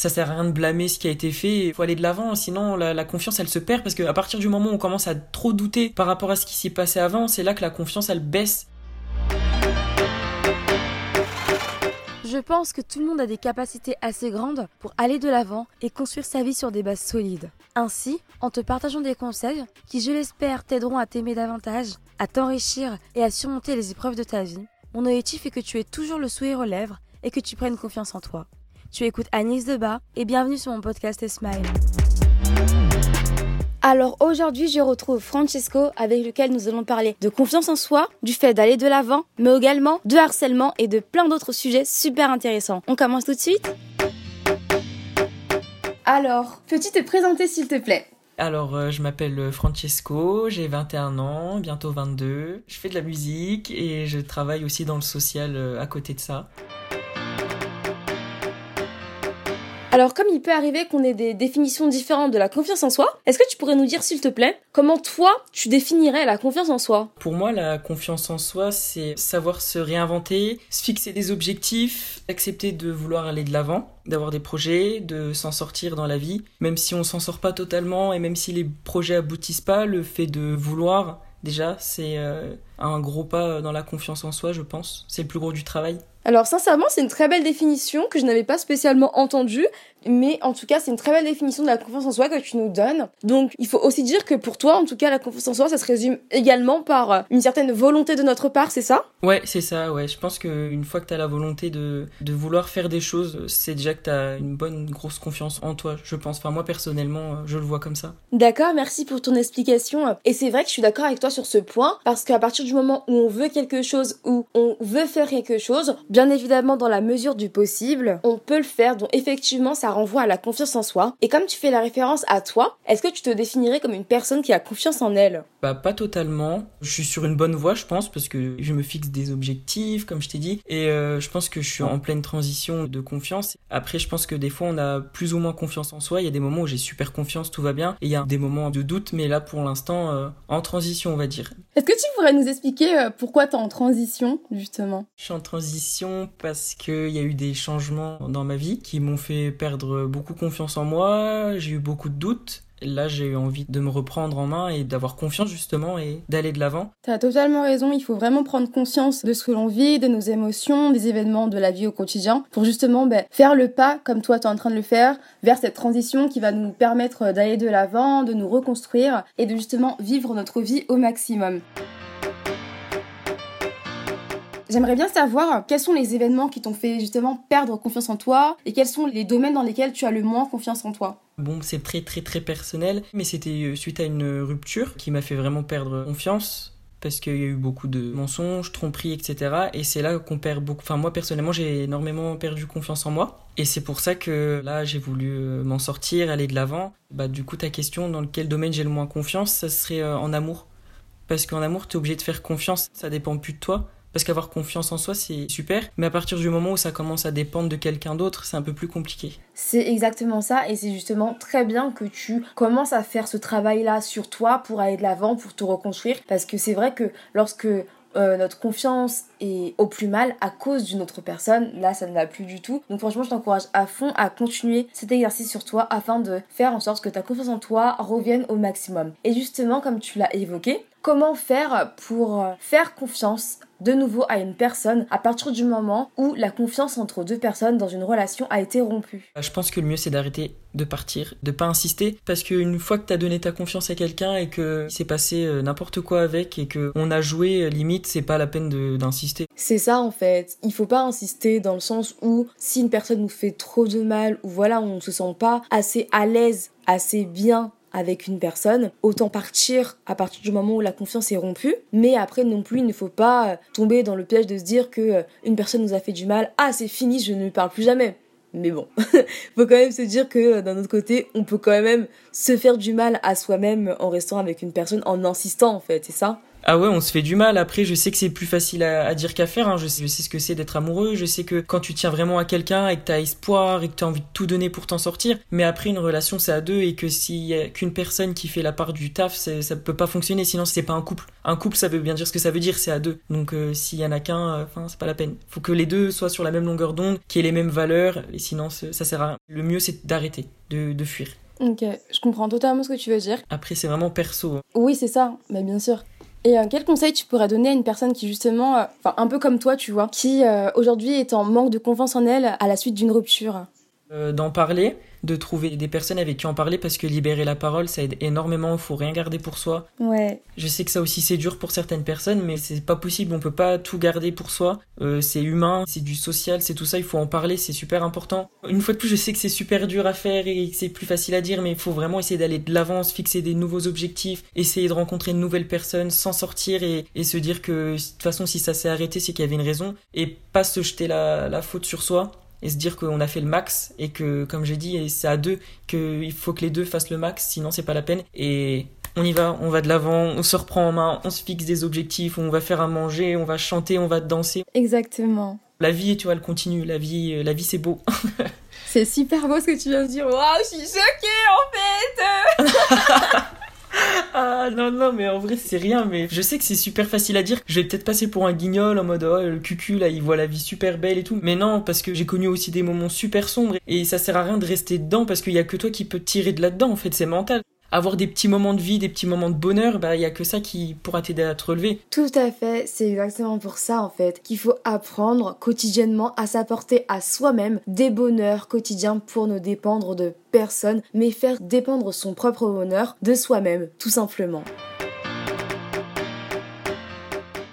ça sert à rien de blâmer ce qui a été fait. Il faut aller de l'avant, sinon la, confiance elle se perd parce qu'à partir du moment où on commence à trop douter par rapport à ce qui s'est passé avant, c'est là que la confiance elle baisse. Je pense que tout le monde a des capacités assez grandes pour aller de l'avant et construire sa vie sur des bases solides. Ainsi, en te partageant des conseils qui, je l'espère, t'aideront à t'aimer davantage, à t'enrichir et à surmonter les épreuves de ta vie, mon objectif est que tu aies toujours le sourire aux lèvres et que tu prennes confiance en toi. Tu écoutes Agnès Debat et bienvenue sur mon podcast Smile. Alors aujourd'hui, je retrouve Francesco avec lequel nous allons parler de confiance en soi, du fait d'aller de l'avant, mais également de harcèlement et de plein d'autres sujets super intéressants. On commence tout de suite? Alors, peux-tu te présenter s'il te plaît? Alors, euh, je m'appelle Francesco, j'ai 21 ans, bientôt 22. Je fais de la musique et je travaille aussi dans le social euh, à côté de ça. Alors comme il peut arriver qu'on ait des définitions différentes de la confiance en soi, est-ce que tu pourrais nous dire s'il te plaît comment toi tu définirais la confiance en soi? Pour moi la confiance en soi c'est savoir se réinventer, se fixer des objectifs, accepter de vouloir aller de l'avant, d'avoir des projets, de s'en sortir dans la vie, même si on s'en sort pas totalement et même si les projets aboutissent pas, le fait de vouloir déjà c'est euh, un gros pas dans la confiance en soi je pense, c'est le plus gros du travail. Alors sincèrement, c'est une très belle définition que je n'avais pas spécialement entendue, mais en tout cas, c'est une très belle définition de la confiance en soi que tu nous donnes. Donc, il faut aussi dire que pour toi, en tout cas, la confiance en soi, ça se résume également par euh, une certaine volonté de notre part, c'est ça? Ouais, c'est ça, ouais. Je pense qu'une fois que tu as la volonté de, de vouloir faire des choses, c'est déjà que tu as une bonne grosse confiance en toi, je pense. Enfin, moi, personnellement, euh, je le vois comme ça. D'accord, merci pour ton explication. Et c'est vrai que je suis d'accord avec toi sur ce point, parce qu'à partir du moment où on veut quelque chose, où on veut faire quelque chose, Bien évidemment, dans la mesure du possible, on peut le faire, donc effectivement, ça renvoie à la confiance en soi. Et comme tu fais la référence à toi, est-ce que tu te définirais comme une personne qui a confiance en elle? Bah, pas totalement. Je suis sur une bonne voie, je pense, parce que je me fixe des objectifs, comme je t'ai dit, et euh, je pense que je suis en pleine transition de confiance. Après, je pense que des fois, on a plus ou moins confiance en soi. Il y a des moments où j'ai super confiance, tout va bien, et il y a des moments de doute, mais là, pour l'instant, euh, en transition, on va dire. Est-ce que tu pourrais nous expliquer euh, pourquoi tu es en transition, justement? Je suis en transition parce qu'il y a eu des changements dans ma vie qui m'ont fait perdre beaucoup confiance en moi, j'ai eu beaucoup de doutes. Là, j'ai eu envie de me reprendre en main et d'avoir confiance justement et d'aller de l'avant. Tu as totalement raison, il faut vraiment prendre conscience de ce que l'on vit, de nos émotions, des événements de la vie au quotidien pour justement ben, faire le pas, comme toi tu es en train de le faire, vers cette transition qui va nous permettre d'aller de l'avant, de nous reconstruire et de justement vivre notre vie au maximum. J'aimerais bien savoir quels sont les événements qui t'ont fait justement perdre confiance en toi et quels sont les domaines dans lesquels tu as le moins confiance en toi. Bon, c'est très très très personnel, mais c'était euh, suite à une rupture qui m'a fait vraiment perdre confiance parce qu'il y a eu beaucoup de mensonges, tromperies, etc. Et c'est là qu'on perd beaucoup. Enfin, moi personnellement, j'ai énormément perdu confiance en moi. Et c'est pour ça que là, j'ai voulu euh, m'en sortir, aller de l'avant. Bah, du coup, ta question, dans quel domaine j'ai le moins confiance, ça serait euh, en amour. Parce qu'en amour, tu es obligé de faire confiance, ça dépend plus de toi. Parce qu'avoir confiance en soi, c'est super, mais à partir du moment où ça commence à dépendre de quelqu'un d'autre, c'est un peu plus compliqué. C'est exactement ça, et c'est justement très bien que tu commences à faire ce travail-là sur toi pour aller de l'avant, pour te reconstruire, parce que c'est vrai que lorsque euh, notre confiance est au plus mal à cause d'une autre personne, là ça ne va plus du tout. Donc franchement je t'encourage à fond à continuer cet exercice sur toi afin de faire en sorte que ta confiance en toi revienne au maximum. Et justement comme tu l'as évoqué, comment faire pour euh, faire confiance de nouveau à une personne à partir du moment où la confiance entre deux personnes dans une relation a été rompue? Je pense que le mieux c'est d'arrêter de partir, de pas insister parce qu'une fois que tu as donné ta confiance à quelqu'un et que s'est passé euh, n'importe quoi avec et que on a joué euh, limite, c'est pas la peine d'insister. C'est ça en fait, il faut pas insister dans le sens où si une personne nous fait trop de mal ou voilà, on se sent pas assez à l'aise, assez bien avec une personne, autant partir à partir du moment où la confiance est rompue. Mais après non plus, il ne faut pas euh, tomber dans le piège de se dire que euh, une personne nous a fait du mal, ah c'est fini, je ne lui parle plus jamais. Mais bon, faut quand même se dire que euh, d'un autre côté, on peut quand même se faire du mal à soi-même en restant avec une personne, en insistant en fait, c'est ça? Ah ouais, on se fait du mal. Après, je sais que c'est plus facile à, dire qu'à faire. Hein. Je, sais, je, sais, ce que c'est d'être amoureux. Je sais que quand tu tiens vraiment à quelqu'un et que t'as espoir et que t'as envie de tout donner pour t'en sortir. Mais après, une relation, c'est à deux et que s'il y a qu'une personne qui fait la part du taf, ça peut pas fonctionner. Sinon, c'est pas un couple. Un couple, ça veut bien dire ce que ça veut dire. C'est à deux. Donc, euh, s'il y en a qu'un, euh, enfin, c'est pas la peine. Faut que les deux soient sur la même longueur d'onde, qu'il y ait les mêmes valeurs. Et sinon, ça sert à rien. Le mieux, c'est d'arrêter, de, de fuir. Ok, je comprends totalement ce que tu veux dire. Après, c'est vraiment perso. Hein. Oui, c'est ça, mais bien sûr. Et euh, quel conseil tu pourrais donner à une personne qui justement, euh, enfin un peu comme toi, tu vois, qui euh, aujourd'hui est en manque de confiance en elle à la suite d'une rupture? D'en parler, de trouver des personnes avec qui en parler parce que libérer la parole ça aide énormément, faut rien garder pour soi. Ouais. Je sais que ça aussi c'est dur pour certaines personnes mais c'est pas possible, on peut pas tout garder pour soi. Euh, c'est humain, c'est du social, c'est tout ça, il faut en parler, c'est super important. Une fois de plus, je sais que c'est super dur à faire et que c'est plus facile à dire mais il faut vraiment essayer d'aller de l'avant, fixer des nouveaux objectifs, essayer de rencontrer de nouvelles personnes, s'en sortir et, et, se dire que de toute façon si ça s'est arrêté c'est qu'il y avait une raison et pas se jeter la, la faute sur soi et se dire qu'on a fait le max et que, comme j'ai dit, c'est à deux qu'il faut que les deux fassent le max, sinon c'est pas la peine. Et on y va, on va de l'avant, on se reprend en main, on se fixe des objectifs, on va faire à manger, on va chanter, on va danser. Exactement. La vie, tu vois, elle continue. La vie, la vie, c'est beau. c'est super beau ce que tu viens de dire. Waouh, je suis choquée en fait. Ah non, non, mais en vrai, c'est rien. Mais je sais que c'est super facile à dire. Je vais peut-être passer pour un guignol en mode, oh, le cucu, là, il voit la vie super belle et tout. Mais non, parce que j'ai connu aussi des moments super sombres. Et ça sert à rien de rester dedans parce qu'il y a que toi qui peux tirer de là-dedans. En fait, c'est mental avoir des petits moments de vie, des petits moments de bonheur, bah il y a que ça qui pourra t'aider à te relever. Tout à fait, c'est exactement pour ça en fait qu'il faut apprendre quotidiennement à s'apporter à soi-même des bonheurs quotidiens pour ne dépendre de personne, mais faire dépendre son propre bonheur de soi-même, tout simplement.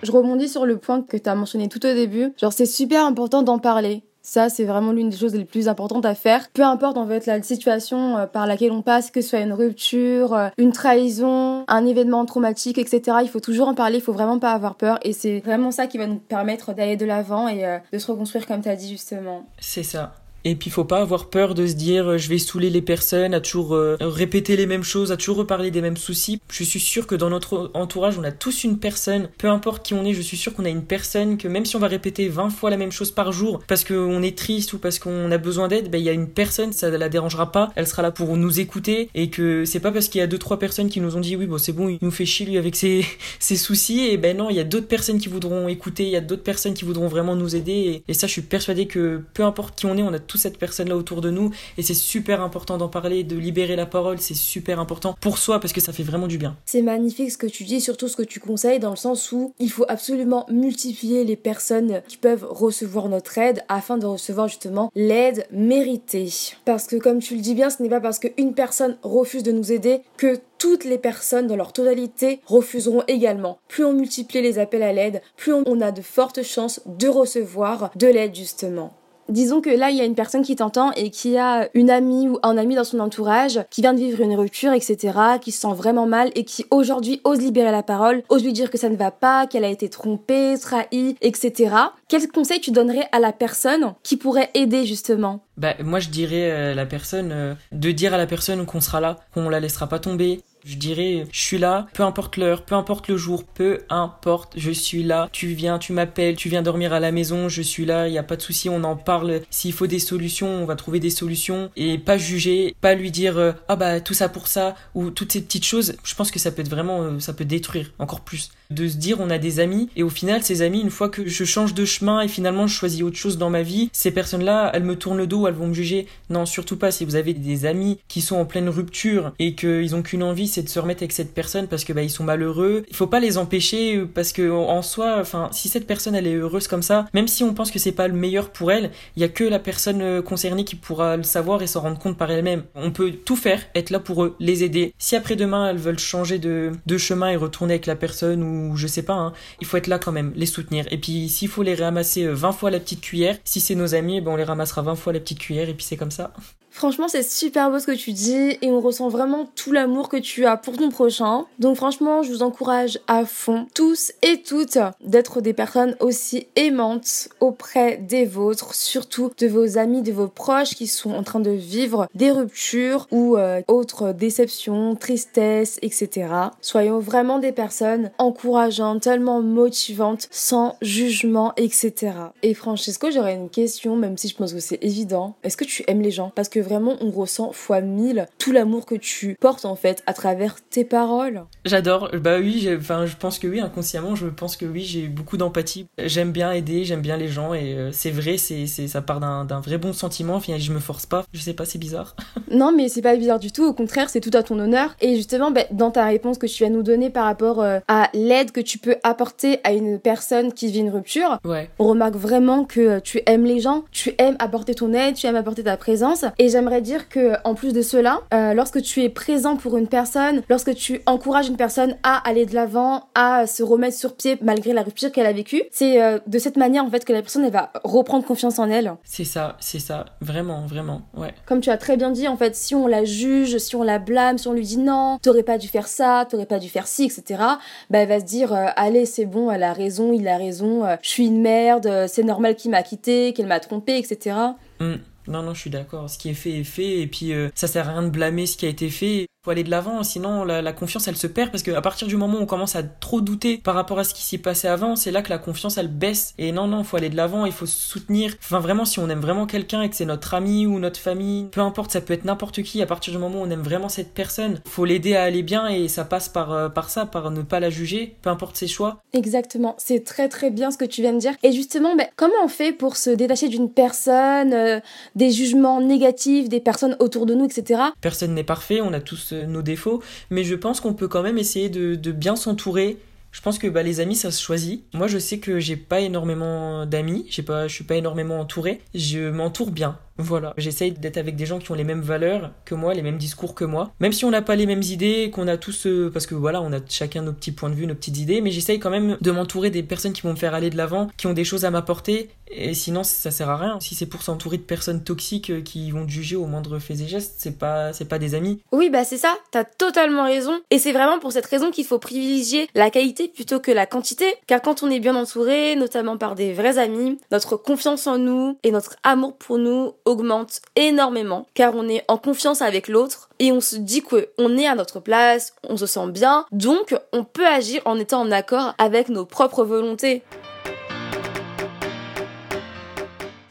Je rebondis sur le point que tu as mentionné tout au début. Genre, c'est super important d'en parler. Ça, c'est vraiment l'une des choses les plus importantes à faire. Peu importe en fait la situation euh, par laquelle on passe, que ce soit une rupture, euh, une trahison, un événement traumatique, etc. Il faut toujours en parler, il faut vraiment pas avoir peur. Et c'est vraiment ça qui va nous permettre d'aller de l'avant et euh, de se reconstruire comme tu as dit justement. C'est ça. Et puis il faut pas avoir peur de se dire euh, je vais saouler les personnes, à toujours euh, répéter les mêmes choses, à toujours reparler des mêmes soucis. Je suis sûr que dans notre entourage, on a tous une personne, peu importe qui on est, je suis sûr qu'on a une personne que même si on va répéter 20 fois la même chose par jour parce qu'on est triste ou parce qu'on a besoin d'aide, ben il y a une personne, ça la dérangera pas, elle sera là pour nous écouter. Et que c'est pas parce qu'il y a deux trois personnes qui nous ont dit oui bon c'est bon, il nous fait chier lui avec ses, ses soucis. Et ben non, il y a d'autres personnes qui voudront écouter, il y a d'autres personnes qui voudront vraiment nous aider. Et, et ça je suis persuadé que peu importe qui on est, on a tous cette personne-là autour de nous. Et c'est super important d'en parler, de libérer la parole, c'est super important pour soi parce que ça fait vraiment du bien. C'est magnifique ce que tu dis, surtout ce que tu conseilles, dans le sens où il faut absolument multiplier les personnes qui peuvent recevoir notre aide afin de recevoir justement l'aide méritée. Parce que comme tu le dis bien, ce n'est pas parce qu'une personne refuse de nous aider que toutes les personnes dans leur totalité refuseront également. Plus on multiplie les appels à l'aide, plus on a de fortes chances de recevoir de l'aide justement. Disons que là, il y a une personne qui t'entend et qui a une amie ou un ami dans son entourage qui vient de vivre une rupture, etc., qui se sent vraiment mal et qui aujourd'hui ose libérer la parole, ose lui dire que ça ne va pas, qu'elle a été trompée, trahie, etc. Quel conseil tu donnerais à la personne qui pourrait aider justement? Bah moi je dirais à la personne euh, de dire à la personne qu'on sera là, qu'on la laissera pas tomber, je dirais, je suis là, peu importe l'heure, peu importe le jour, peu importe, je suis là. Tu viens, tu m'appelles, tu viens dormir à la maison, je suis là, il n'y a pas de souci, on en parle. S'il faut des solutions, on va trouver des solutions et pas juger, pas lui dire euh, ah bah tout ça pour ça ou toutes ces petites choses. Je pense que ça peut être vraiment, euh, ça peut détruire encore plus. De se dire on a des amis et au final ces amis, une fois que je change de chemin et finalement je choisis autre chose dans ma vie, ces personnes-là, elles me tournent le dos, elles vont me juger. Non, surtout pas. Si vous avez des amis qui sont en pleine rupture et qu'ils ont qu'une envie, c'est de se remettre avec cette personne parce que bah ils sont malheureux. Il faut pas les empêcher euh, parce que en soi, enfin si cette personne elle est heureuse comme ça, même si on pense que c'est pas le meilleur pour elle, il y a que la personne euh, concernée qui pourra le savoir et s'en rendre compte par elle-même. On peut tout faire, être là pour eux, les aider. Si après demain elles veulent changer de, de chemin et retourner avec la personne ou je sais pas, hein, il faut être là quand même, les soutenir. Et puis s'il faut les ramasser 20 euh, fois la petite cuillère, si c'est nos amis, ben on les ramassera 20 fois la petite cuillère et puis c'est comme ça Franchement, c'est super beau ce que tu dis et on ressent vraiment tout l'amour que tu as pour ton prochain. Donc franchement, je vous encourage à fond, tous et toutes, d'être des personnes aussi aimantes auprès des vôtres, surtout de vos amis, de vos proches qui sont en train de vivre des ruptures ou euh, autres déceptions, tristesse, etc. Soyons vraiment des personnes encourageantes, tellement motivantes, sans jugement, etc. Et Francesco, j'aurais une question, même si je pense que c'est évident. Est-ce que tu aimes les gens? Parce que vraiment, on ressent fois mille tout l'amour que tu portes en fait à travers tes paroles. J'adore. Bah oui, enfin, je pense que oui, inconsciemment, je pense que oui, j'ai beaucoup d'empathie. J'aime bien aider, j'aime bien les gens et euh, c'est vrai, c'est, ça part d'un, vrai bon sentiment. Enfin, je me force pas. Je sais pas, c'est bizarre. non, mais c'est pas bizarre du tout. Au contraire, c'est tout à ton honneur. Et justement, bah, dans ta réponse que tu vas nous donner par rapport euh, à l'aide que tu peux apporter à une personne qui vit une rupture, ouais. on remarque vraiment que euh, tu aimes les gens, tu aimes apporter ton aide, tu aimes apporter ta présence. Et j'aimerais dire que en plus de cela, euh, lorsque tu es présent pour une personne, lorsque tu encourages une personne à aller de l'avant, à se remettre sur pied malgré la rupture qu'elle a vécue, c'est de cette manière en fait que la personne elle va reprendre confiance en elle. C'est ça, c'est ça, vraiment, vraiment, ouais. Comme tu as très bien dit, en fait, si on la juge, si on la blâme, si on lui dit non, t'aurais pas dû faire ça, t'aurais pas dû faire ci, etc. Bah elle va se dire euh, allez c'est bon, elle a raison, il a raison, euh, je suis une merde, euh, c'est normal qu'il m'a quitté, qu'elle m'a trompé, etc. Mm. Non, non, je suis d'accord. Ce qui est fait est fait, et puis ça sert à rien de blâmer ce qui a été fait aller de l'avant, sinon la, confiance elle se perd parce qu'à partir du moment où on commence à trop douter par rapport à ce qui s'est passé avant, c'est là que la confiance elle baisse. Et non, non, faut aller de l'avant, il faut se soutenir. Enfin, vraiment, si on aime vraiment quelqu'un et que c'est notre ami ou notre famille, peu importe, ça peut être n'importe qui, à partir du moment où on aime vraiment cette personne, faut l'aider à aller bien et ça passe par, euh, par ça, par ne pas la juger, peu importe ses choix. Exactement, c'est très très bien ce que tu viens de dire. Et justement, ben, comment on fait pour se détacher d'une personne, euh, des jugements négatifs des personnes autour de nous, etc. Personne n'est parfait, on a tous euh, nos défauts, mais je pense qu'on peut quand même essayer de, bien s'entourer. Je pense que bah, les amis, ça se choisit. Moi, je sais que j'ai pas énormément d'amis, je suis pas énormément entouré. Je m'entoure bien. Voilà, j'essaye d'être avec des gens qui ont les mêmes valeurs que moi, les mêmes discours que moi. Même si on n'a pas les mêmes idées, qu'on a tous, euh, parce que voilà, on a chacun nos petits points de vue, nos petites idées, mais j'essaye quand même de m'entourer des personnes qui vont me faire aller de l'avant, qui ont des choses à m'apporter. Et sinon, ça sert à rien. Si c'est pour s'entourer de personnes toxiques euh, qui vont te juger au moindre fait et geste, c'est pas, c'est pas des amis. Oui, bah c'est ça. T'as totalement raison. Et c'est vraiment pour cette raison qu'il faut privilégier la qualité plutôt que la quantité. Car quand on est bien entouré, notamment par des vrais amis, notre confiance en nous et notre amour pour nous augmente énormément car on est en confiance avec l'autre et on se dit qu'on est à notre place, on se sent bien, donc on peut agir en étant en accord avec nos propres volontés.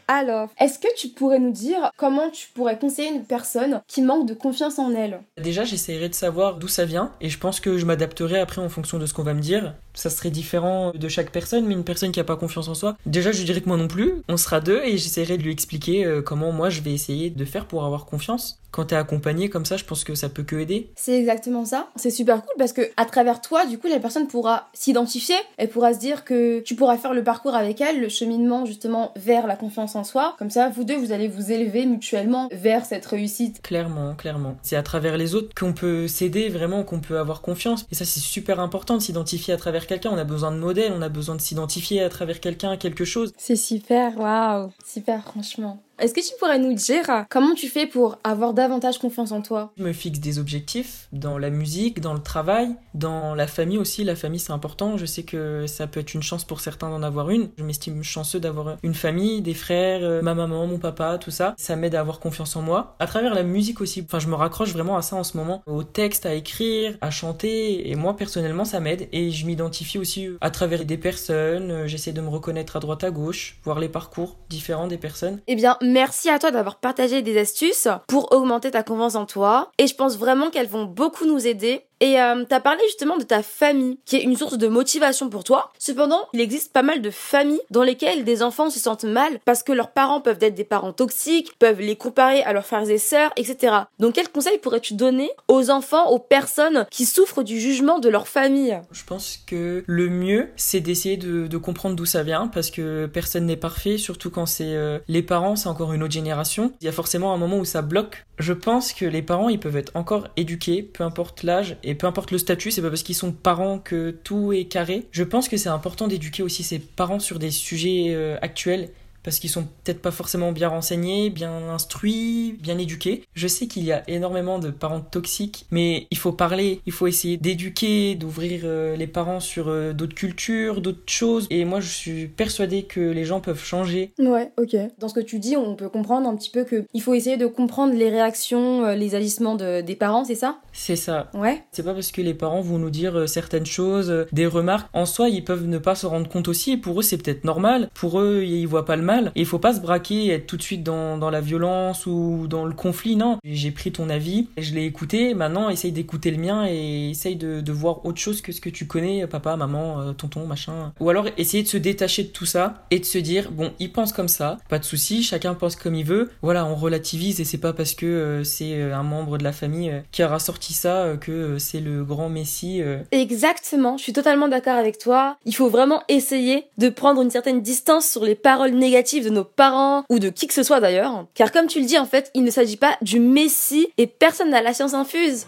Alors, est-ce que tu pourrais nous dire comment tu pourrais conseiller une personne qui manque de confiance en elle? Déjà, j'essaierai de savoir d'où ça vient et je pense que je m'adapterai après en fonction de ce qu'on va me dire. Ça serait différent de chaque personne, mais une personne qui a pas confiance en soi, déjà, je dirais que moi non plus. On sera deux et j'essaierai de lui expliquer euh, comment moi je vais essayer de faire pour avoir confiance quand t'es accompagné comme ça, je pense que ça peut que aider. C'est exactement ça. C'est super cool parce que à travers toi, du coup, la personne pourra s'identifier. Elle pourra se dire que tu pourras faire le parcours avec elle, le cheminement justement vers la confiance en soi. Comme ça, vous deux, vous allez vous élever mutuellement vers cette réussite. Clairement, clairement. C'est à travers les autres qu'on peut s'aider vraiment, qu'on peut avoir confiance. Et ça, c'est super important de s'identifier à travers quelqu'un. On a besoin de modèles, on a besoin de s'identifier à travers quelqu'un, quelque chose. C'est super, waouh, super, franchement. Est-ce que tu pourrais nous dire comment tu fais pour avoir davantage confiance en toi? Je me fixe des objectifs dans la musique, dans le travail, dans la famille aussi. La famille c'est important. Je sais que ça peut être une chance pour certains d'en avoir une. Je m'estime chanceux d'avoir une famille, des frères, euh, ma maman, mon papa, tout ça. Ça m'aide à avoir confiance en moi. À travers la musique aussi. Enfin, je me raccroche vraiment à ça en ce moment, au texte, à écrire, à chanter. Et moi personnellement, ça m'aide. Et je m'identifie aussi à travers des personnes. J'essaie de me reconnaître à droite à gauche, voir les parcours différents des personnes. Eh bien, Merci à toi d'avoir partagé des astuces pour augmenter ta confiance en toi. Et je pense vraiment qu'elles vont beaucoup nous aider et euh, t'as parlé justement de ta famille, qui est une source de motivation pour toi. Cependant, il existe pas mal de familles dans lesquelles des enfants se sentent mal parce que leurs parents peuvent être des parents toxiques, peuvent les comparer à leurs frères et sœurs, etc. Donc quel conseil pourrais-tu donner aux enfants, aux personnes qui souffrent du jugement de leur famille? Je pense que le mieux, c'est d'essayer de, comprendre d'où ça vient, parce que personne n'est parfait, surtout quand c'est euh, les parents, c'est encore une autre génération. Il y a forcément un moment où ça bloque. Je pense que les parents, ils peuvent être encore éduqués, peu importe l'âge, et peu importe le statut, c'est pas parce qu'ils sont parents que tout est carré. Je pense que c'est important d'éduquer aussi ses parents sur des sujets euh, actuels parce qu'ils sont peut-être pas forcément bien renseignés, bien instruits, bien éduqués. Je sais qu'il y a énormément de parents toxiques, mais il faut parler, il faut essayer d'éduquer, d'ouvrir euh, les parents sur euh, d'autres cultures, d'autres choses. Et moi, je suis persuadée que les gens peuvent changer. Ouais, ok. Dans ce que tu dis, on peut comprendre un petit peu que il faut essayer de comprendre les réactions, les agissements de, des parents, c'est ça? C'est ça. Ouais. C'est pas parce que les parents vont nous dire certaines choses, des remarques. En soi, ils peuvent ne pas se rendre compte aussi. Et pour eux, c'est peut-être normal. Pour eux, ils voient pas le mal. Et il faut pas se braquer et être tout de suite dans, dans la violence ou dans le conflit. Non. J'ai pris ton avis, je l'ai écouté. Maintenant, essaye d'écouter le mien et essaye de, de, voir autre chose que ce que tu connais, papa, maman, euh, tonton, machin. Ou alors essayer de se détacher de tout ça et de se dire, bon, il pense comme ça, pas de souci, chacun pense comme il veut. Voilà, on relativise et c'est pas parce que euh, c'est euh, un membre de la famille qui aura sorti ça que c'est le grand messie. Exactement, je suis totalement d'accord avec toi. Il faut vraiment essayer de prendre une certaine distance sur les paroles négatives de nos parents ou de qui que ce soit d'ailleurs. Car comme tu le dis, en fait, il ne s'agit pas du messie et personne n'a la science infuse.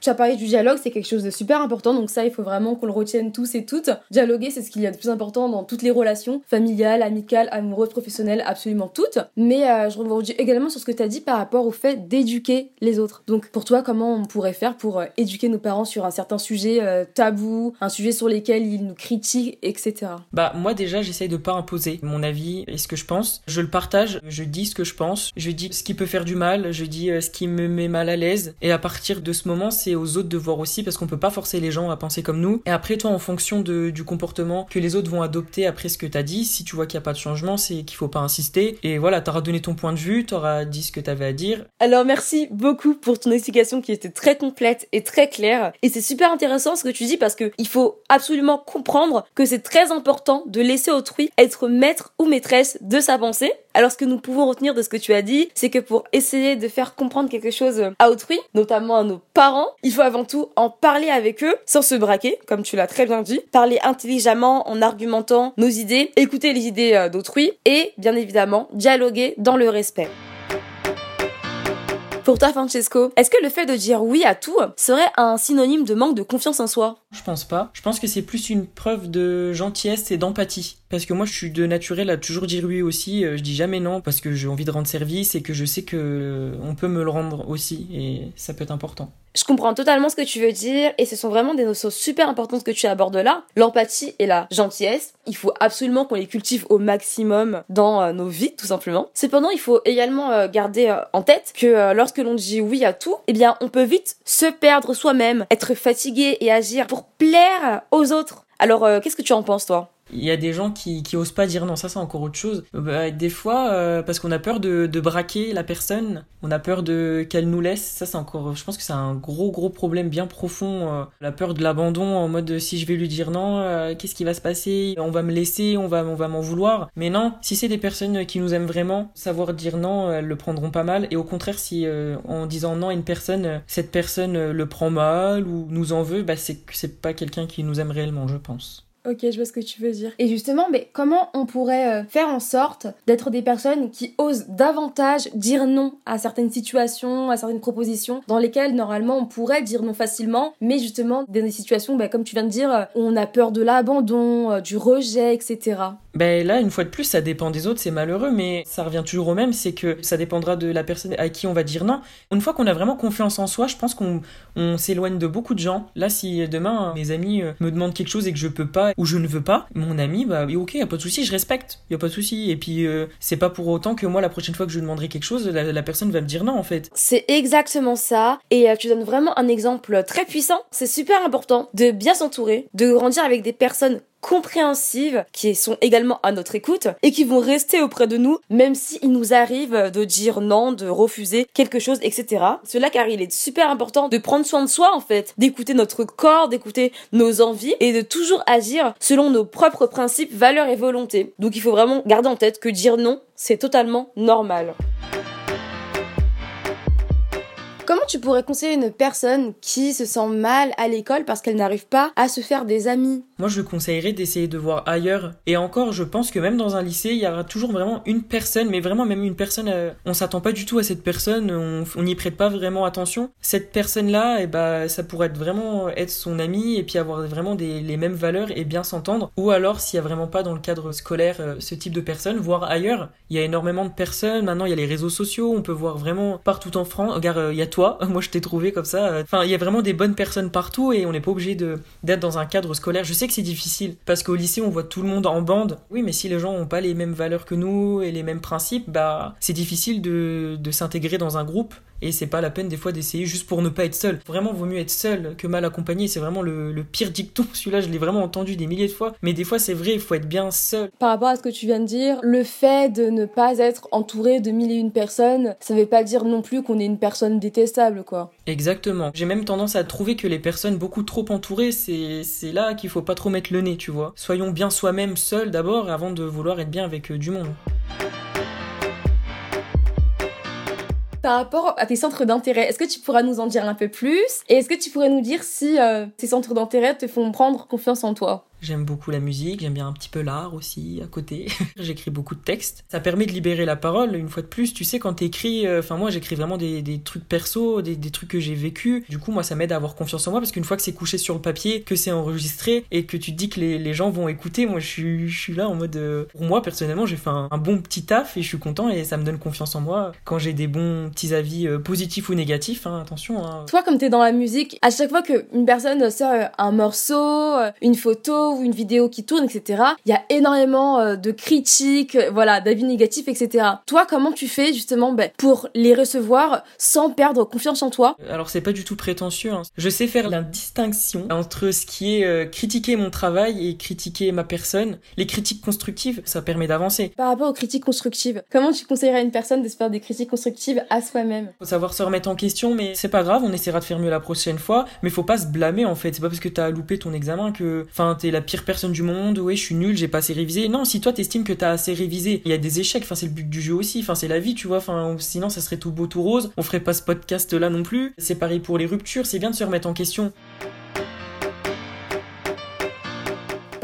Tu as parlé du dialogue, c'est quelque chose de super important, donc ça, il faut vraiment qu'on le retienne tous et toutes. Dialoguer, c'est ce qu'il y a de plus important dans toutes les relations, familiales, amicales, amoureuses, professionnelles, absolument toutes. Mais euh, je rebondis également sur ce que tu as dit par rapport au fait d'éduquer les autres. Donc pour toi, comment on pourrait faire pour euh, éduquer nos parents sur un certain sujet euh, tabou, un sujet sur lequel ils nous critiquent, etc. Bah moi déjà, j'essaye de pas imposer mon avis et ce que je pense. Je le partage, je dis ce que je pense, je dis ce qui peut faire du mal, je dis ce qui me met mal à l'aise. Et à partir de ce moment, c'est aux autres de voir aussi parce qu'on peut pas forcer les gens à penser comme nous. Et après, toi, en fonction de, du comportement que les autres vont adopter après ce que t'as dit, si tu vois qu'il n'y a pas de changement, c'est qu'il faut pas insister. Et voilà, t'auras donné ton point de vue, t'auras dit ce que t'avais à dire. Alors merci beaucoup pour ton explication qui était très complète et très claire. Et c'est super intéressant ce que tu dis parce que il faut absolument comprendre que c'est très important de laisser autrui être maître ou maîtresse de sa pensée. Alors ce que nous pouvons retenir de ce que tu as dit, c'est que pour essayer de faire comprendre quelque chose à autrui, notamment à nos parents, il faut avant tout en parler avec eux sans se braquer, comme tu l'as très bien dit, parler intelligemment en argumentant nos idées, écouter les idées euh, d'autrui et bien évidemment dialoguer dans le respect. Pour toi, Francesco, est-ce que le fait de dire oui à tout serait un synonyme de manque de confiance en soi? Je pense pas. Je pense que c'est plus une preuve de gentillesse et d'empathie. Parce que moi, je suis de naturel à toujours dire oui aussi. Euh, je dis jamais non parce que j'ai envie de rendre service et que je sais que on peut me le rendre aussi et ça peut être important. Je comprends totalement ce que tu veux dire et ce sont vraiment des notions super importantes que tu abordes là. L'empathie et la gentillesse, il faut absolument qu'on les cultive au maximum dans euh, nos vies, tout simplement. Cependant, il faut également garder en tête que lorsque l'on dit oui à tout, eh bien, on peut vite se perdre soi-même, être fatigué et agir pour plaire aux autres. Alors, qu'est-ce que tu en penses, toi? Il y a des gens qui, osent pas dire non, ça c'est encore autre chose. Bah, des fois, euh, parce qu'on a peur de, braquer la personne, on a peur de qu'elle nous laisse. Ça c'est encore, je pense que c'est un gros gros problème bien profond. Euh, la peur de l'abandon en mode si je vais lui dire non, euh, qu'est-ce qui va se passer On va me laisser, on va on va m'en vouloir. Mais non, si c'est des personnes qui nous aiment vraiment, savoir dire non, elles le prendront pas mal. Et au contraire, si en disant non à une personne, cette personne le prend mal ou nous en veut, bah c'est que c'est pas quelqu'un qui nous aime réellement, je pense. Ok, je vois ce que tu veux dire. Et justement, mais comment on pourrait euh, faire en sorte d'être des personnes qui osent davantage dire non à certaines situations, à certaines propositions, dans lesquelles normalement on pourrait dire non facilement, mais justement dans des situations, bah, comme tu viens de dire, euh, où on a peur de l'abandon, euh, du rejet, etc. Ben là, une fois de plus, ça dépend des autres, c'est malheureux, mais ça revient toujours au même, c'est que ça dépendra de la personne à qui on va dire non. Une fois qu'on a vraiment confiance en soi, je pense qu'on on, s'éloigne de beaucoup de gens. Là, si demain mes amis me demandent quelque chose et que je peux pas ou je ne veux pas, mon ami, bah ok, y a pas de souci, je respecte, y a pas de souci. Et puis euh, c'est pas pour autant que moi la prochaine fois que je demanderai quelque chose, la, personne va me dire non en fait. C'est exactement ça. Et euh, tu donnes vraiment un exemple très puissant. C'est super important de bien s'entourer, de grandir avec des personnes compréhensives qui sont également à notre écoute et qui vont rester auprès de nous même s'il nous arrive de dire non, de refuser quelque chose, etc. Cela car il est super important de prendre soin de soi en fait, d'écouter notre corps, d'écouter nos envies et de toujours agir selon nos propres principes, valeurs et volontés. Donc il faut vraiment garder en tête que dire non, c'est totalement normal tu pourrais conseiller une personne qui se sent mal à l'école parce qu'elle n'arrive pas à se faire des amis Moi, je conseillerais d'essayer de voir ailleurs. Et encore, je pense que même dans un lycée, il y aura toujours vraiment une personne, mais vraiment même une personne, euh, on s'attend pas du tout à cette personne, on n'y prête pas vraiment attention. Cette personne-là, eh bah, ça pourrait être vraiment être son ami et puis avoir vraiment les mêmes valeurs et bien s'entendre. Ou alors, s'il y a vraiment pas dans le cadre scolaire euh, ce type de personne, voir ailleurs. Il y a énormément de personnes. Maintenant, il y a les réseaux sociaux. On peut voir vraiment partout en France. Regarde, euh, il y a toi. Moi, je t'ai trouvé comme ça. Enfin, il y a vraiment des bonnes personnes partout et on n'est pas obligé d'être dans un cadre scolaire. Je sais que c'est difficile parce qu'au lycée, on voit tout le monde en bande. Oui, mais si les gens ont pas les mêmes valeurs que nous et les mêmes principes, bah, c'est difficile de, de s'intégrer dans un groupe et c'est pas la peine des fois d'essayer juste pour ne pas être seul. Vraiment, vaut mieux être seul que mal accompagné. C'est vraiment le, le, pire dicton. Celui-là, je l'ai vraiment entendu des milliers de fois. Mais des fois, c'est vrai, il faut être bien seul. Par rapport à ce que tu viens de dire, le fait de ne pas être entouré de mille et une personnes, ça veut pas dire non plus qu'on est une personne détestable, quoi. Exactement. J'ai même tendance à trouver que les personnes beaucoup trop entourées, c'est, c'est là qu'il faut pas trop mettre le nez, tu vois. Soyons bien soi-même seuls d'abord avant de vouloir être bien avec euh, du monde. Par rapport à tes centres d'intérêt, est-ce que tu pourras nous en dire un peu plus? Et est-ce que tu pourrais nous dire si euh, ces centres d'intérêt te font prendre confiance en toi? J'aime beaucoup la musique, j'aime bien un petit peu l'art aussi à côté. j'écris beaucoup de textes. Ça permet de libérer la parole, une fois de plus. Tu sais, quand t'écris, euh, enfin moi j'écris vraiment des, des, trucs perso, des, des trucs que j'ai vécu. Du coup, moi ça m'aide à avoir confiance en moi parce qu'une fois que c'est couché sur le papier, que c'est enregistré et que tu te dis que les, les gens vont écouter, moi je suis, là en mode. Euh, pour moi personnellement, j'ai fait un, bon petit taf et je suis content et ça me donne confiance en moi quand j'ai des bons petits avis euh, positifs ou négatifs. Hein, attention. Hein. Toi, comme t'es dans la musique, à chaque fois qu'une personne sort un morceau, une photo, ou une vidéo qui tourne, etc. Il y a énormément euh, de critiques, euh, voilà, d'avis négatifs, etc. Toi, comment tu fais justement ben, pour les recevoir sans perdre confiance en toi? Alors c'est pas du tout prétentieux. Hein. Je sais faire la distinction entre ce qui est euh, critiquer mon travail et critiquer ma personne. Les critiques constructives, ça permet d'avancer. Par rapport aux critiques constructives, comment tu conseillerais à une personne de se faire des critiques constructives à soi-même? Faut savoir se remettre en question, mais c'est pas grave, on essaiera de faire mieux la prochaine fois. Mais faut pas se blâmer en fait. C'est pas parce que t'as loupé ton examen que, enfin, t'es la pire personne du monde, ouais, je suis nul, j'ai pas assez révisé. Non, si toi t'estimes que t'as assez révisé, il y a des échecs, enfin c'est le but du jeu aussi, enfin c'est la vie, tu vois, enfin sinon ça serait tout beau tout rose, on ferait pas ce podcast là non plus. C'est pareil pour les ruptures, c'est bien de se remettre en question.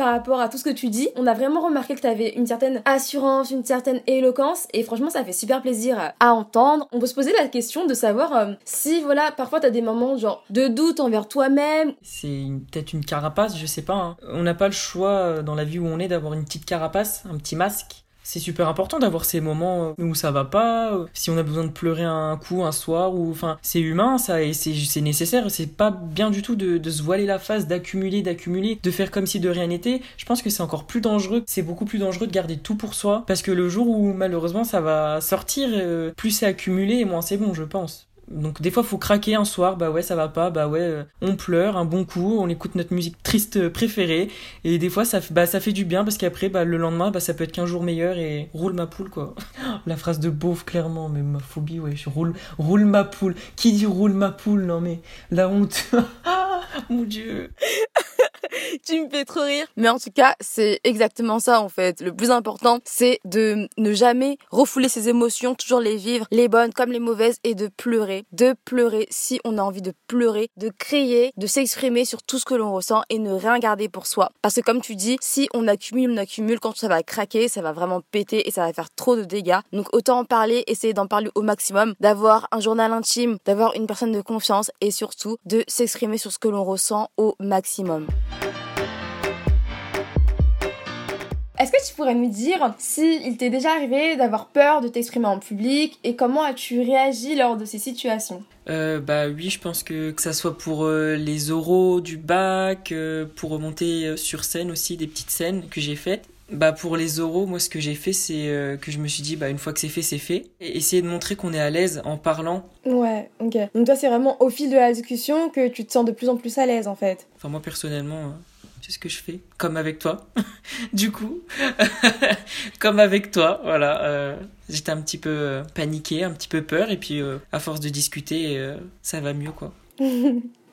Par rapport à tout ce que tu dis. On a vraiment remarqué que tu avais une certaine assurance, une certaine éloquence et franchement ça fait super plaisir à entendre. On peut se poser la question de savoir euh, si voilà, parfois tu as des moments genre de doute envers toi-même. C'est peut-être une carapace, je sais pas. Hein. On n'a pas le choix euh, dans la vie où on est d'avoir une petite carapace, un petit masque c'est super important d'avoir ces moments où ça va pas, si on a besoin de pleurer un coup, un soir, ou enfin, c'est humain, ça, et c'est nécessaire, c'est pas bien du tout de, se voiler la face, d'accumuler, d'accumuler, de faire comme si de rien n'était. Je pense que c'est encore plus dangereux, c'est beaucoup plus dangereux de garder tout pour soi, parce que le jour où malheureusement ça va sortir, euh, plus c'est accumulé moins c'est bon, je pense. Donc des fois faut craquer un soir, bah ouais ça va pas, bah ouais euh, on pleure un bon coup, on écoute notre musique triste préférée et des fois ça, bah, ça fait du bien parce qu'après bah, le lendemain bah, ça peut être qu'un jour meilleur et roule ma poule quoi. La phrase de beauf clairement mais ma phobie ouais je roule roule ma poule. Qui dit roule ma poule? Non mais la honte. Mon dieu. tu me fais trop rire. Mais en tout cas, c'est exactement ça en fait. Le plus important, c'est de ne jamais refouler ses émotions, toujours les vivre, les bonnes comme les mauvaises, et de pleurer. De pleurer si on a envie de pleurer, de crier, de s'exprimer sur tout ce que l'on ressent et ne rien garder pour soi. Parce que comme tu dis, si on accumule, on accumule, quand ça va craquer, ça va vraiment péter et ça va faire trop de dégâts. Donc autant en parler, essayer d'en parler au maximum, d'avoir un journal intime, d'avoir une personne de confiance et surtout de s'exprimer sur ce que l'on ressent au maximum. Est-ce que tu pourrais nous dire s'il t'est déjà arrivé d'avoir peur de t'exprimer en public et comment as-tu réagi lors de ces situations? Euh, bah oui, je pense que que ça soit pour euh, les oraux du bac, euh, pour remonter sur scène aussi des petites scènes que j'ai faites. Bah pour les oraux, moi ce que j'ai fait c'est que je me suis dit bah une fois que c'est fait c'est fait et essayer de montrer qu'on est à l'aise en parlant. Ouais, OK. Donc toi c'est vraiment au fil de la discussion que tu te sens de plus en plus à l'aise en fait. Enfin moi personnellement c'est ce que je fais, comme avec toi? du coup, comme avec toi, voilà. Euh, j'étais un petit peu euh, paniqué, un petit peu peur, et puis euh, à force de discuter, ça va mieux, quoi.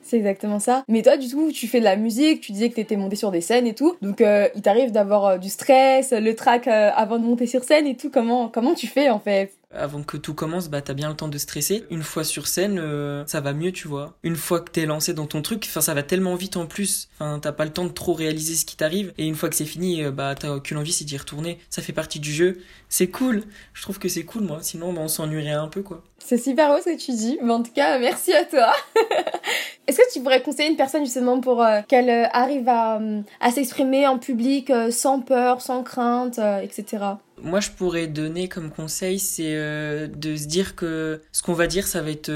C'est exactement ça. Mais toi, du coup, tu fais de la musique, tu disais que t'étais monté sur des scènes et tout. Donc, il t'arrive d'avoir du stress, le trac avant de monter sur scène et tout. Comment, comment tu fais en fait? Avant que tout commence, bah t'as bien le temps de stresser. Une fois sur scène, euh, ça va mieux, tu vois. Une fois que t'es lancé dans ton truc, enfin ça va tellement vite en plus. Enfin t'as pas le temps de trop réaliser ce qui t'arrive. Et une fois que c'est fini, euh, bah t'as aucune envie, c'est d'y retourner. Ça fait partie du jeu. C'est cool. Je trouve que c'est cool, moi. Sinon, bah, on s'ennuierait un peu, quoi. C'est super beau ce que tu dis. Mais en tout cas, merci à toi. Est-ce que tu pourrais conseiller une personne justement pour euh, qu'elle arrive à s'exprimer en public sans peur, sans crainte, etc. Moi, je pourrais donner comme conseil, c'est de se dire que ce qu'on va dire, ça va être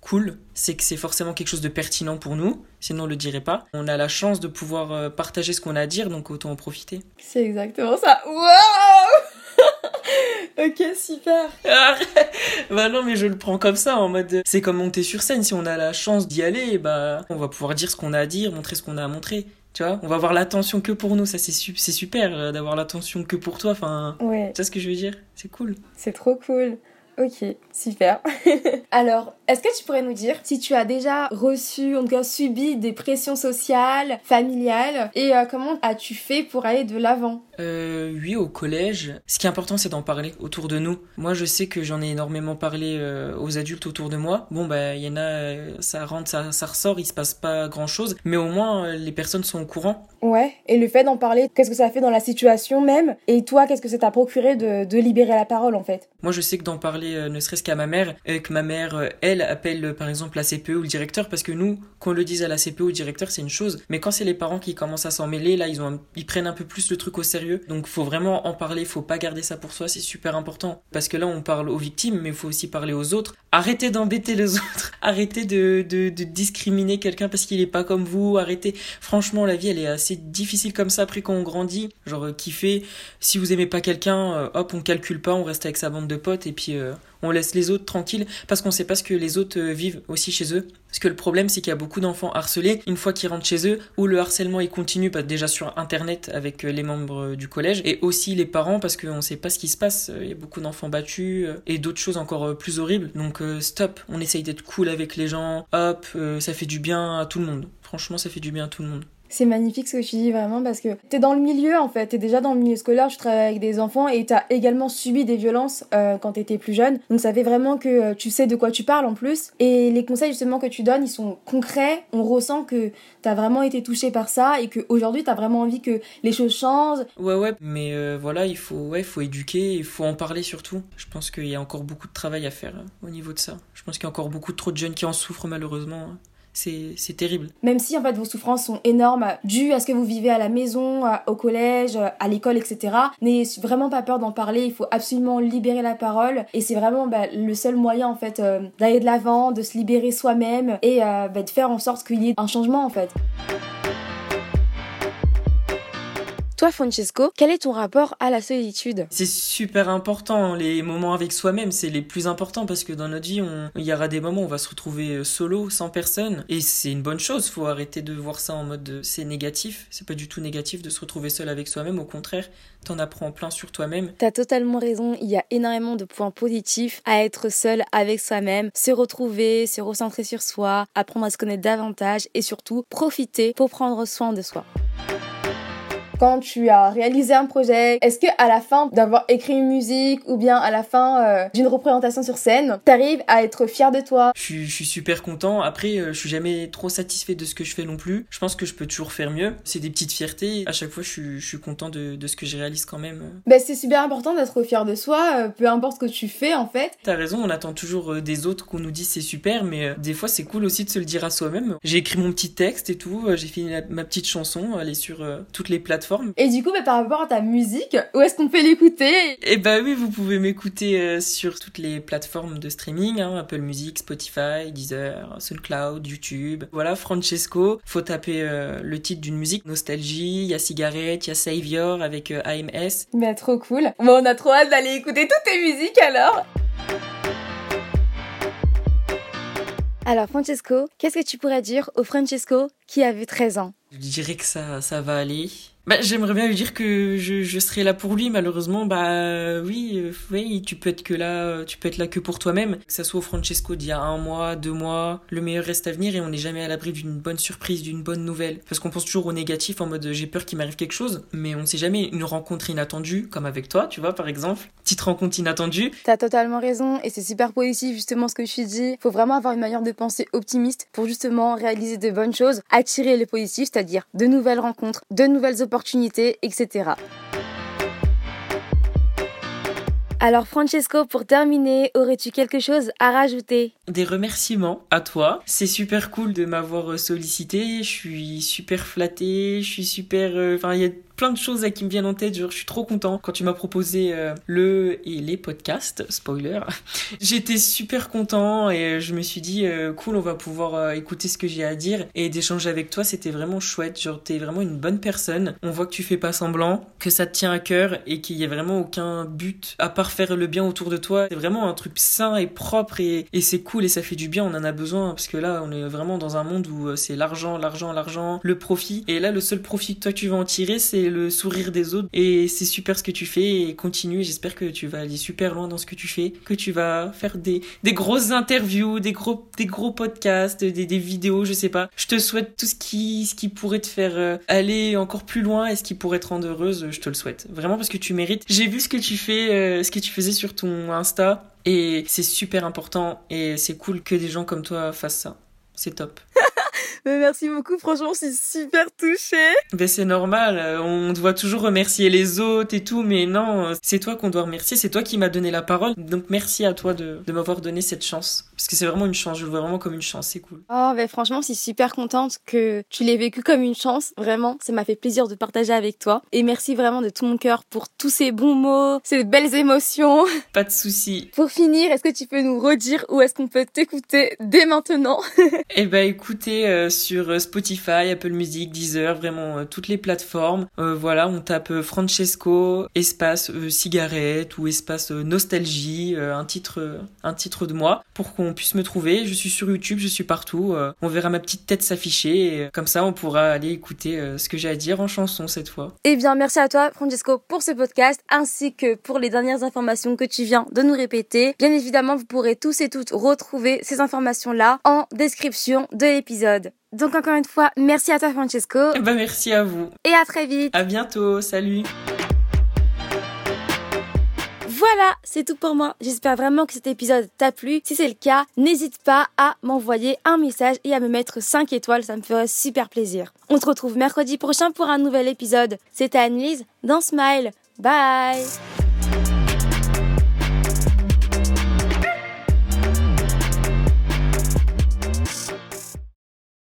cool. C'est que c'est forcément quelque chose de pertinent pour nous, sinon on le dirait pas. On a la chance de pouvoir partager ce qu'on a à dire, donc autant en profiter. C'est exactement ça. Waouh Ok, super. bah non, mais je le prends comme ça, en mode. C'est comme monter sur scène. Si on a la chance d'y aller, bah, on va pouvoir dire ce qu'on a à dire, montrer ce qu'on a à montrer. Tu vois, on va avoir l'attention que pour nous. Ça, c'est super euh, d'avoir l'attention que pour toi. Enfin, ouais. tu vois ce que je veux dire? C'est cool. C'est trop cool. Ok, super. Alors, est-ce que tu pourrais nous dire si tu as déjà reçu, en tout cas subi des pressions sociales, familiales, et euh, comment as-tu fait pour aller de l'avant? Euh, Oui, au collège. Ce qui est important, c'est d'en parler autour de nous. Moi, je sais que j'en ai énormément parlé euh, aux adultes autour de moi. Bon, bah, il y en a, ça rentre, ça, ça ressort, il se passe pas grand-chose, mais au moins, les personnes sont au courant. Ouais, et le fait d'en parler, qu'est-ce que ça fait dans la situation même? Et toi, qu'est-ce que ça t'a procuré de, de libérer la parole, en fait? Moi, je sais que d'en parler ne serait-ce qu'à ma mère, et que ma mère, euh, elle, appelle euh, par exemple la CPE ou le directeur, parce que nous, qu'on le dise à la CPE ou au directeur, c'est une chose, mais quand c'est les parents qui commencent à s'en mêler, là, ils, ont ils prennent un peu plus le truc au sérieux. Donc, faut vraiment en parler, faut pas garder ça pour soi, c'est super important. Parce que là, on parle aux victimes, mais il faut aussi parler aux autres. Arrêtez d'embêter les autres, arrêtez de, de, de discriminer quelqu'un parce qu'il est pas comme vous, arrêtez. Franchement, la vie, elle est assez difficile comme ça après quand on grandit. Genre, kiffer. Si vous aimez pas quelqu'un, hop, on calcule pas, on reste avec sa bande de potes et puis on laisse les autres tranquilles parce qu'on sait pas ce que les autres euh, vivent aussi chez eux. Parce que le problème, c'est qu'il y a beaucoup d'enfants harcelés une fois qu'ils rentrent chez eux, où le harcèlement il continue pas déjà sur internet avec euh, les membres euh, du collège et aussi les parents parce qu'on sait pas ce qui se passe. Il y a beaucoup d'enfants battus et d'autres choses encore plus horribles. Donc stop, on essaye d'être cool avec les gens. Hop, ça fait du bien à tout le monde. Franchement, ça fait du bien à tout le monde. C'est magnifique ce que tu dis vraiment parce que t'es dans le milieu en fait, t'es déjà dans le milieu scolaire, tu travailles avec des enfants et t'as également subi des violences euh, quand t'étais plus jeune. Donc ça fait vraiment que euh, tu sais de quoi tu parles en plus. Et les conseils justement que tu donnes, ils sont concrets. On ressent que t'as vraiment été touché par ça et qu'aujourd'hui t'as vraiment envie que les choses changent. Ouais ouais, mais euh, voilà, il faut ouais, faut éduquer, il faut en parler surtout. Je pense qu'il y a encore beaucoup de travail à faire au niveau de ça. Je pense qu'il y a encore beaucoup trop de jeunes qui en souffrent malheureusement c'est terrible. Même si en fait vos souffrances sont énormes, dues à ce que vous vivez à la maison, au collège, à l'école, etc. N'ayez vraiment pas peur d'en parler, il faut absolument libérer la parole et c'est vraiment bah, le seul moyen en fait euh, d'aller de l'avant, de se libérer soi-même et euh, bah, de faire en sorte qu'il y ait un changement en fait. Toi, Francesco, quel est ton rapport à la solitude? C'est super important. Les moments avec soi-même, c'est les plus importants parce que dans notre vie, il y aura des moments où on va se retrouver euh, solo, sans personne. Et c'est une bonne chose. Faut arrêter de voir ça en mode c'est négatif. C'est pas du tout négatif de se retrouver seul avec soi-même. Au contraire, t'en apprends plein sur toi-même. T'as totalement raison. Il y a énormément de points positifs à être seul avec soi-même, se retrouver, se recentrer sur soi, apprendre à se connaître davantage et surtout profiter pour prendre soin de soi quand tu as réalisé un projet Est-ce que à la fin d'avoir écrit une musique ou bien à la fin euh, d'une représentation sur scène, t'arrives à être fier de toi? Je, suis super content. Après, euh, je suis jamais trop satisfait de ce que je fais non plus. Je pense que je peux toujours faire mieux. C'est des petites fiertés. À chaque fois, je suis, content de, ce que je réalise quand même. Ben, c'est super important d'être fier de soi, euh, peu importe ce que tu fais en fait. T'as raison, on attend toujours des autres qu'on nous dise c'est super, mais des fois c'est cool aussi de se le dire à soi-même. J'ai écrit mon petit texte et tout, j'ai fini ma petite chanson, elle est sur toutes les plateformes et du coup, bah, par rapport à ta musique, où est-ce qu'on peut l'écouter? Eh bah oui, vous pouvez m'écouter euh, sur toutes les plateformes de streaming, hein, Apple Music, Spotify, Deezer, SoundCloud, YouTube. Voilà, Francesco. Faut taper euh, le titre d'une musique, Nostalgie, il y a Cigarette, il y a Savior avec euh, AMS. Bah trop cool. Bon, on a trop hâte d'aller écouter toutes tes musiques alors. Alors Francesco, qu'est-ce que tu pourrais dire au Francesco qui avait 13 ans? Je dirais que ça, ça va aller. Bah, j'aimerais bien lui dire que je, je serai là pour lui, malheureusement, bah oui, euh, oui, tu peux être que là, tu peux être là que pour toi-même. Que ça soit au Francesco d'il y a un mois, deux mois, le meilleur reste à venir et on n'est jamais à l'abri d'une bonne surprise, d'une bonne nouvelle. Parce qu'on pense toujours au négatif en mode j'ai peur qu'il m'arrive quelque chose, mais on sait jamais une rencontre inattendue, comme avec toi, tu vois, par exemple. Petite rencontre inattendue. T'as totalement raison et c'est super positif justement ce que tu dis. Faut vraiment avoir une manière de penser optimiste pour justement réaliser de bonnes choses, attirer le positif, c'est-à-dire de nouvelles rencontres, de nouvelles opportunités etc. Alors Francesco, pour terminer, aurais-tu quelque chose à rajouter? Des remerciements à toi. C'est super cool de m'avoir sollicité. Je suis super flattée. Je suis super. Euh, enfin, il y a plein de choses qui me viennent en tête. Genre, je suis trop content quand tu m'as proposé euh, le et les podcasts. Spoiler. J'étais super content et je me suis dit euh, cool, on va pouvoir euh, écouter ce que j'ai à dire et d'échanger avec toi. C'était vraiment chouette. Genre, t'es vraiment une bonne personne. On voit que tu fais pas semblant, que ça te tient à cœur et qu'il y a vraiment aucun but à part faire le bien autour de toi. C'est vraiment un truc sain et propre et, et c'est cool et ça fait du bien. On en a besoin parce que là, on est vraiment dans un monde où c'est l'argent, l'argent, l'argent, le profit. Et là, le seul profit que toi tu vas en tirer, c'est le sourire des autres. Et c'est super ce que tu fais et continue. J'espère que tu vas aller super loin dans ce que tu fais, que tu vas faire des, des grosses interviews, des gros, des gros podcasts, des, des vidéos, je sais pas. Je te souhaite tout ce qui, ce qui pourrait te faire euh, aller encore plus loin et ce qui pourrait te rendre heureuse. Je te le souhaite. Vraiment parce que tu mérites. J'ai vu ce que tu fais, euh, ce que tu faisais sur ton Insta. Et c'est super important et c'est cool que des gens comme toi fassent ça. C'est top. merci beaucoup, franchement, je suis super touchée. Ben c'est normal, euh, on doit toujours remercier les autres et tout, mais non, c'est toi qu'on doit remercier, c'est toi qui m'as donné la parole, donc merci à toi de, de m'avoir donné cette chance. Parce que c'est vraiment une chance, je le vois vraiment comme une chance, c'est cool. Oh, ben franchement, je suis super contente que tu l'aies vécu comme une chance, vraiment, ça m'a fait plaisir de partager avec toi. Et merci vraiment de tout mon cœur pour tous ces bons mots, ces belles émotions. Pas de souci. Pour finir, est-ce que tu peux nous redire où est-ce qu'on peut t'écouter dès maintenant? Eh ben écoutez, euh, sur euh, Spotify, Apple Music, Deezer, vraiment euh, toutes les plateformes. Voilà, on tape Francesco espace cigarette ou espace nostalgie, un titre un titre de moi pour qu'on puisse me trouver. Je suis sur YouTube, je suis partout. on verra ma petite tête s'afficher et comme ça on pourra aller écouter ce que j'ai à dire en chanson cette fois. Eh bien, merci à toi Francesco pour ce podcast ainsi que pour les dernières informations que tu viens de nous répéter. Bien évidemment, vous pourrez tous et toutes retrouver ces informations là en description de l'épisode. Donc encore une fois, merci à toi Francesco. Bah merci à vous. Et à très vite. À bientôt, salut. Voilà, c'est tout pour moi. J'espère vraiment que cet épisode t'a plu. Si c'est le cas, n'hésite pas à m'envoyer un message et à me mettre 5 étoiles, ça me ferait super plaisir. On se retrouve mercredi prochain pour un nouvel épisode. C'était Annelise dans Smile. Bye